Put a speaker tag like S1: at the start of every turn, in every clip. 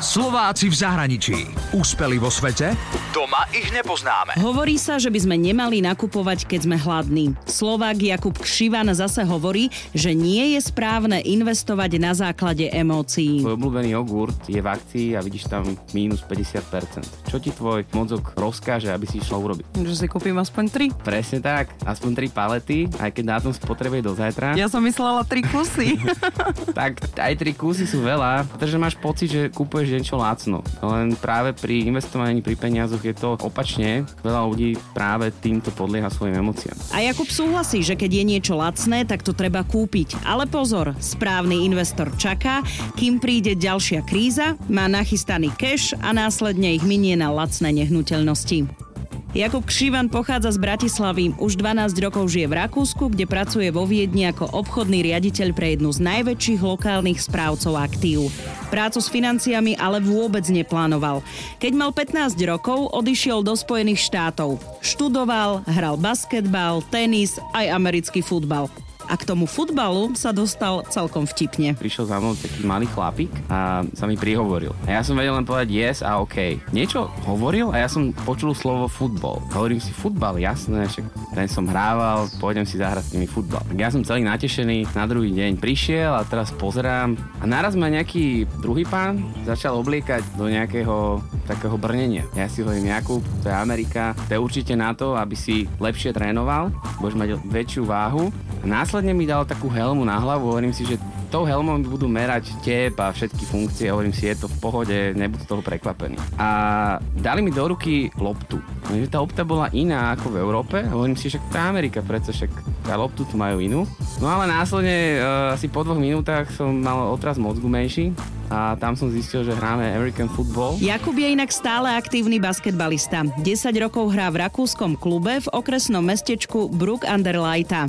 S1: Slováci v zahraničí. Úspeli vo svete? Doma ich nepoznáme.
S2: Hovorí sa, že by sme nemali nakupovať, keď sme hladní. Slovák Jakub Kšivan zase hovorí, že nie je správne investovať na základe emócií.
S3: Tvoj obľúbený jogurt je v akcii a vidíš tam mínus 50%. Čo ti tvoj mozog rozkáže, aby si išla urobiť?
S2: Že si kúpim aspoň tri.
S3: Presne tak, aspoň tri palety, aj keď na tom spotrebuje do zajtra.
S2: Ja som myslela tri kusy.
S3: tak aj tri kusy sú veľa, pretože máš pocit, že kúpuješ niečo lacno. Len práve pri investovaní pri peniazoch je to opačne. Veľa ľudí práve týmto podlieha svojim emóciám.
S2: A Jakub súhlasí, že keď je niečo lacné, tak to treba kúpiť. Ale pozor, správny investor čaká, kým príde ďalšia kríza, má nachystaný cash a následne ich minie na lacné nehnuteľnosti. Jakub Kšivan pochádza z Bratislavy. Už 12 rokov žije v Rakúsku, kde pracuje vo Viedni ako obchodný riaditeľ pre jednu z najväčších lokálnych správcov aktív. Prácu s financiami ale vôbec neplánoval. Keď mal 15 rokov, odišiel do Spojených štátov. Študoval, hral basketbal, tenis aj americký futbal a k tomu futbalu sa dostal celkom vtipne.
S3: Prišiel za mnou taký malý chlapík a sa mi prihovoril. A ja som vedel len povedať yes a OK. Niečo hovoril a ja som počul slovo futbal. Hovorím si futbal, jasné, však ten som hrával, pôjdem si zahrať s nimi futbal. Tak ja som celý natešený, na druhý deň prišiel a teraz pozerám a naraz ma nejaký druhý pán začal obliekať do nejakého takého brnenia. Ja si hovorím, Jakub, to je Amerika, to je určite na to, aby si lepšie trénoval, budeš mať väčšiu váhu. A následne mi dal takú helmu na hlavu, hovorím si, že tou helmou budú merať tep a všetky funkcie, hovorím si, je to v pohode, nebudú toho prekvapený. A dali mi do ruky loptu. Lenže tá lopta bola iná ako v Európe, hovorím si, že tá Amerika, predsa však tá loptu tu majú inú. No ale následne uh, asi po dvoch minútach som mal otraz mozgu menší a tam som zistil, že hráme American football.
S2: Jakub je inak stále aktívny basketbalista. 10 rokov hrá v rakúskom klube v okresnom mestečku Brook under Lighta.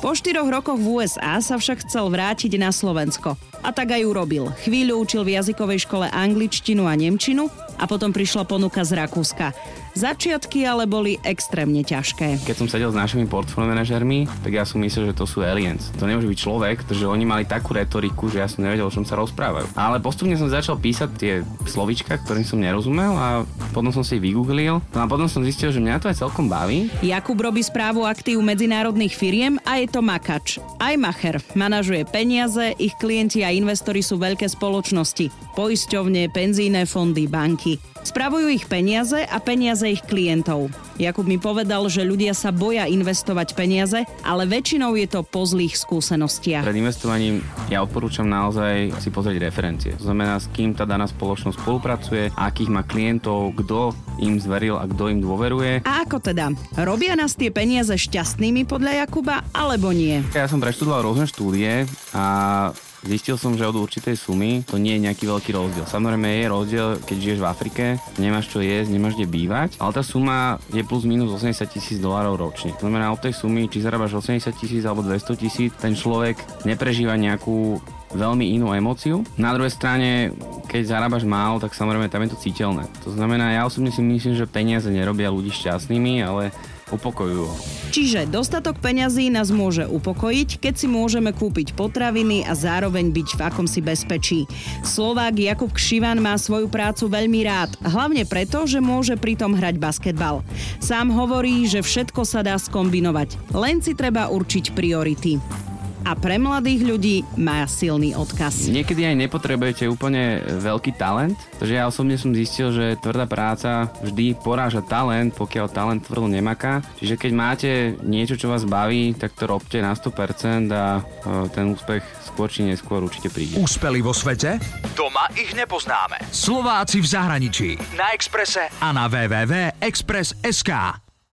S2: Po štyroch rokoch v USA sa však chcel vrátiť na Slovensko. A tak aj urobil. Chvíľu učil v jazykovej škole angličtinu a nemčinu a potom prišla ponuka z Rakúska. Začiatky ale boli extrémne ťažké.
S3: Keď som sedel s našimi portfólio manažermi, tak ja som myslel, že to sú aliens. To nemôže byť človek, pretože oni mali takú retoriku, že ja som nevedel, o čom sa rozprávajú. Ale postupne som začal písať tie slovička, ktorým som nerozumel a potom som si ich vygooglil. No a potom som zistil, že mňa to aj celkom baví.
S2: Jakub robí správu aktív medzinárodných firiem a je to makač. Aj macher. Manažuje peniaze, ich klienti a investori sú veľké spoločnosti. Poisťovne, penzíne fondy, banky. Spravujú ich peniaze a peniaze ich klientov. Jakub mi povedal, že ľudia sa boja investovať peniaze, ale väčšinou je to po zlých skúsenostiach.
S3: Pred investovaním ja odporúčam naozaj si pozrieť referencie. To znamená, s kým tá daná spoločnosť spolupracuje, akých má klientov, kto im zveril a kto im dôveruje.
S2: A ako teda? Robia nás tie peniaze šťastnými podľa Jakuba alebo nie?
S3: Ja som preštudoval rôzne štúdie a Zistil som, že od určitej sumy to nie je nejaký veľký rozdiel. Samozrejme je rozdiel, keď žiješ v Afrike, nemáš čo jesť, nemáš kde bývať, ale tá suma je plus minus 80 tisíc dolárov ročne. To znamená, od tej sumy, či zarábaš 80 tisíc alebo 200 tisíc, ten človek neprežíva nejakú veľmi inú emóciu. Na druhej strane, keď zarábaš málo, tak samozrejme tam je to citeľné. To znamená, ja osobne si myslím, že peniaze nerobia ľudí šťastnými, ale upokojujú.
S2: Čiže dostatok peňazí nás môže upokojiť, keď si môžeme kúpiť potraviny a zároveň byť v akomsi bezpečí. Slovák Jakub Kšivan má svoju prácu veľmi rád, hlavne preto, že môže pritom hrať basketbal. Sám hovorí, že všetko sa dá skombinovať, len si treba určiť priority a pre mladých ľudí má silný odkaz.
S3: Niekedy aj nepotrebujete úplne veľký talent, takže ja osobne som zistil, že tvrdá práca vždy poráža talent, pokiaľ talent tvrdo nemaká. Čiže keď máte niečo, čo vás baví, tak to robte na 100% a e, ten úspech skôr či neskôr určite príde.
S1: Úspeli vo svete? Doma ich nepoznáme. Slováci v zahraničí. Na Exprese a na www.express.sk.